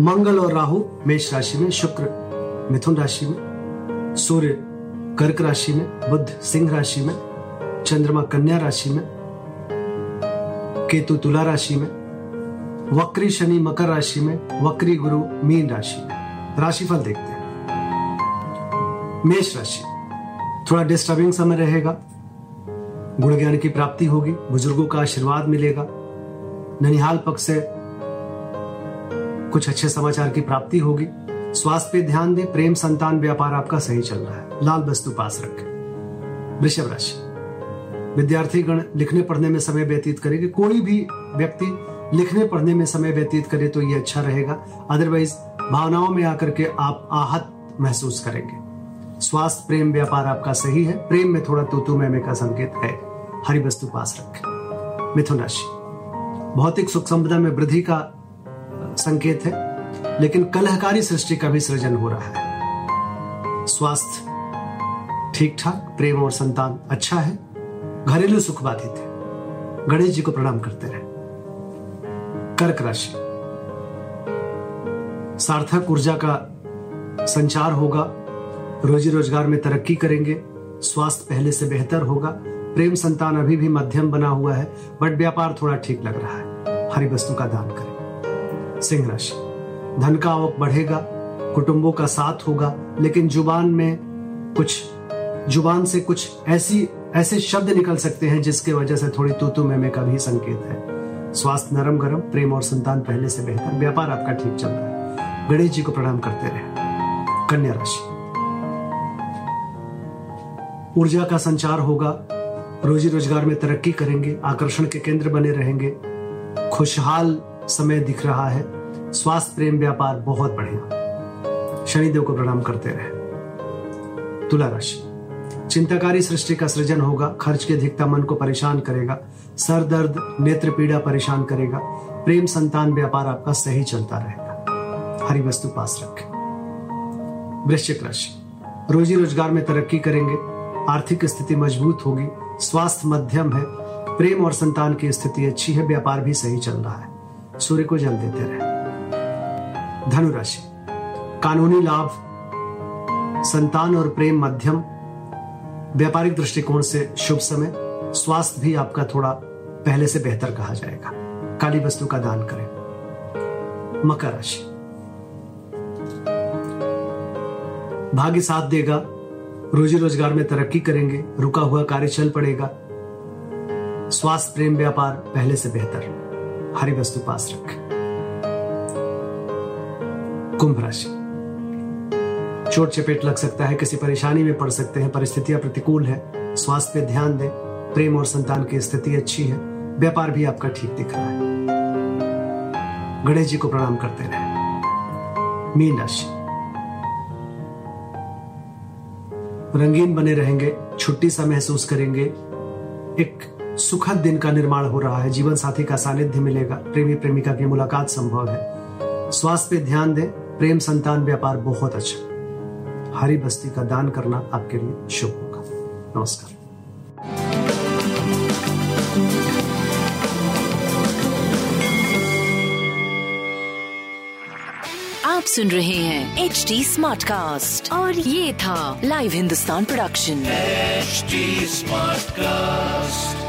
मंगल और राहु, मेष राशि में, शुक्र, मिथुन राशि में, सूर्य, कर्क राशि में, बुध, सिंह राशि में, चंद्रमा, कन्या राशि में, केतु, तुला राशि में, वक्री, शनि, मकर राशि में, वक्री गुरु, मीन राशि में। राशिफल देखते हैं। मेष राशि, थोड़ा डिस्टर्बिंग समय रहेगा। गुण ज्ञान की प्राप्ति होगी, बुज़ुर्गों का आशीर्वाद मिलेगा। ननिहाल पक्ष से कुछ अच्छे समाचार की प्राप्ति होगी। स्वास्थ्य पे ध्यान दें, प्रेम, संतान, व्यापार आपका सही चल रहा है। लाल वस्तु पास रखें। वृषभ राशि। विद्यार्थी गण लिखने पढ़ने में समय व्यतीत करेंगे कोई भी व्यक्ति लिखने पढ़ने में समय व्यतीत करे तो ये अच्छा रहेगा। अदरवाइज़ भावनाओं में आकर के आप आहत महसूस करेंगे। स्वास्थ्य, प्रेम, व्यापार आपका सही है। प्रेम में थोड़ा तूतु मैमे का संकेत है। हरी वस्तु पास रखें। मिथुन राशि। भौतिक सुख संपदा में वृद्धि का संकेत है, लेकिन कलहकारी सृष्टि का भी सृजन हो रहा है। स्वास्थ्य ठीक ठाक प्रेम और संतान अच्छा है, घरेलू सुख बाधित है। गणेश जी को प्रणाम करते रहे। कर्क राशि। सार्थक ऊर्जा का संचार होगा, रोजी रोज़गार में तरक्की करेंगे, स्वास्थ्य पहले से बेहतर होगा, प्रेम संतान अभी भी मध्यम बना हुआ है, बट व्यापार थोड़ा ठीक लग रहा है। हरी वस्तु का दान करें। सिंह राशि धन का आवक बढ़ेगा, कुटुंबों का साथ होगा, लेकिन ज़ुबान में कुछ, ज़ुबान से कुछ ऐसी, ऐसे शब्द निकल सकते हैं जिसके वजह से थोड़ी तूतु में का भी संकेत है। स्वास्थ्य नरम गरम, प्रेम और संतान पहले से बेहतर। व्यापार आपका ठीक चल रहा है। गणेश जी को प्रणाम करते रहे। कन्या राशि। ऊर्जा का संचार होगा। रोजी रोज़गार में तरक्की करेंगे, आकर्षण के केंद्र बने रहेंगे। खुशहाल समय दिख रहा है। स्वास्थ्य प्रेम व्यापार बहुत बढ़िया। शनिदेव को प्रणाम करते रहे। तुला राशि चिंताकारी सृष्टि का सृजन होगा। खर्च की अधिकता मन को परेशान करेगा। सर दर्द, नेत्र पीड़ा परेशान करेगा। प्रेम संतान व्यापार आपका सही चलता रहेगा। हरी वस्तु पास रखें। वृश्चिक राशि। रोजी रोज़गार में तरक्की करेंगे। आर्थिक स्थिति मज़बूत होगी। स्वास्थ्य मध्यम है। प्रेम और संतान की स्थिति अच्छी है। व्यापार भी सही चल रहा है। सूर्य को जल देते रहे। धनुराशि, कानूनी लाभ, संतान और प्रेम मध्यम, व्यापारिक दृष्टिकोण से शुभ समय, स्वास्थ्य भी आपका थोड़ा पहले से बेहतर कहा जाएगा। काली वस्तु का दान करें। मकर राशि। भाग्य साथ देगा, रोजी रोज़गार में तरक्की करेंगे, रुका हुआ कार्य चल पड़ेगा। स्वास्थ्य, प्रेम, व्यापार पहले से बेहतर। हरी वस्तु पास रख। कुंभ राशि। चोट चपेट लग सकता है, किसी परेशानी में पड़ सकते हैं, परिस्थितियाँ प्रतिकूल है, स्वास्थ्य पे ध्यान दें, प्रेम और संतान की स्थिति अच्छी है, व्यापार भी आपका ठीक दिख रहा है। गणेश जी को प्रणाम करते रहे। मीन राशि। रंगीन बने रहेंगे, छुट्टी सा महसूस करेंगे, एक सुखद दिन का निर्माण हो रहा है। जीवन साथी का सानिध्य मिलेगा। प्रेमी प्रेमिका की मुलाकात संभव है। स्वास्थ्य पे ध्यान दें। प्रेम संतान व्यापार बहुत अच्छा हरी बस्ती का दान करना आपके लिए शुभ होगा। नमस्कार। आप सुन रहे हैं एच डी स्मार्ट कास्ट और ये था live Hindustan production HD Smartcast.